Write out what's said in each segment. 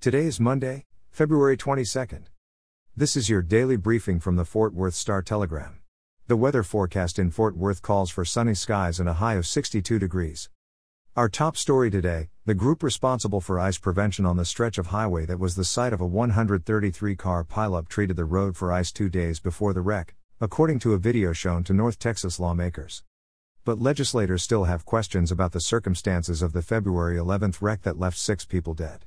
Today is Monday, February 22nd. This is your daily briefing from the Fort Worth Star Telegram. The weather forecast in Fort Worth calls for sunny skies and a high of 62 degrees. Our top story today the group responsible for ice prevention on the stretch of highway that was the site of a 133 car pileup treated the road for ice two days before the wreck, according to a video shown to North Texas lawmakers. But legislators still have questions about the circumstances of the February 11th wreck that left six people dead.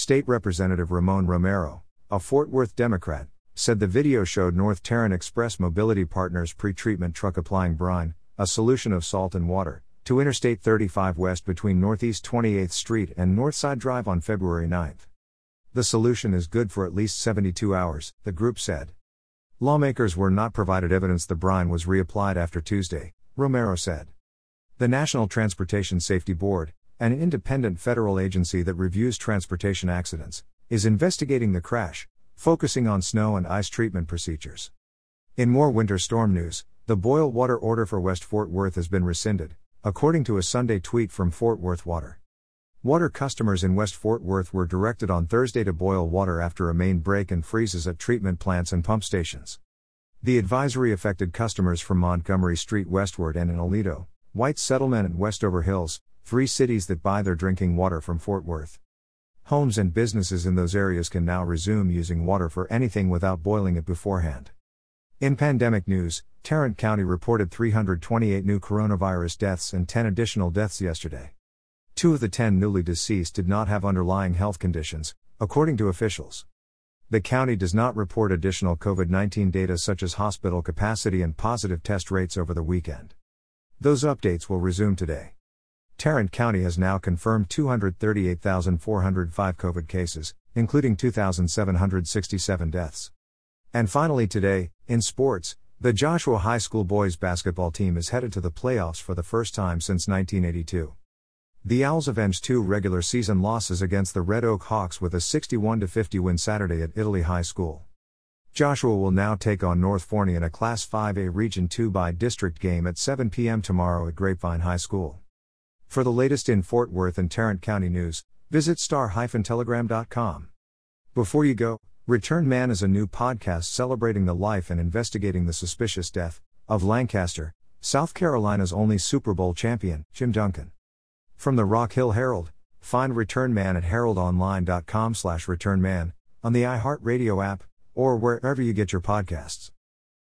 State Representative Ramon Romero, a Fort Worth Democrat, said the video showed North Tarrant Express Mobility Partners pre-treatment truck applying brine, a solution of salt and water, to Interstate 35 West between Northeast 28th Street and Northside Drive on February 9. The solution is good for at least 72 hours, the group said. Lawmakers were not provided evidence the brine was reapplied after Tuesday, Romero said. The National Transportation Safety Board, an independent federal agency that reviews transportation accidents, is investigating the crash, focusing on snow and ice treatment procedures. In more winter storm news, the boil water order for West Fort Worth has been rescinded, according to a Sunday tweet from Fort Worth Water. Water customers in West Fort Worth were directed on Thursday to boil water after a main break and freezes at treatment plants and pump stations. The advisory affected customers from Montgomery Street westward and in Aledo, White Settlement, and Westover Hills, three cities that buy their drinking water from Fort Worth. Homes and businesses in those areas can now resume using water for anything without boiling it beforehand. In pandemic news, Tarrant County reported 328 new coronavirus deaths and 10 additional deaths yesterday. Two of the 10 newly deceased did not have underlying health conditions, according to officials. The county does not report additional COVID 19 data such as hospital capacity and positive test rates over the weekend. Those updates will resume today. Tarrant County has now confirmed 238,405 COVID cases, including 2,767 deaths. And finally, today, in sports, the Joshua High School boys basketball team is headed to the playoffs for the first time since 1982. The Owls avenged two regular season losses against the Red Oak Hawks with a 61 50 win Saturday at Italy High School. Joshua will now take on North Forney in a Class 5A Region 2 bi-district game at 7 p.m. tomorrow at Grapevine High School. For the latest in Fort Worth and Tarrant County news, visit star-telegram.com. Before you go, Return Man is a new podcast celebrating the life and investigating the suspicious death of Lancaster, South Carolina's only Super Bowl champion, Jim Duncan. From the Rock Hill Herald, find Return Man at heraldonline.com/returnman on the iHeartRadio app or wherever you get your podcasts.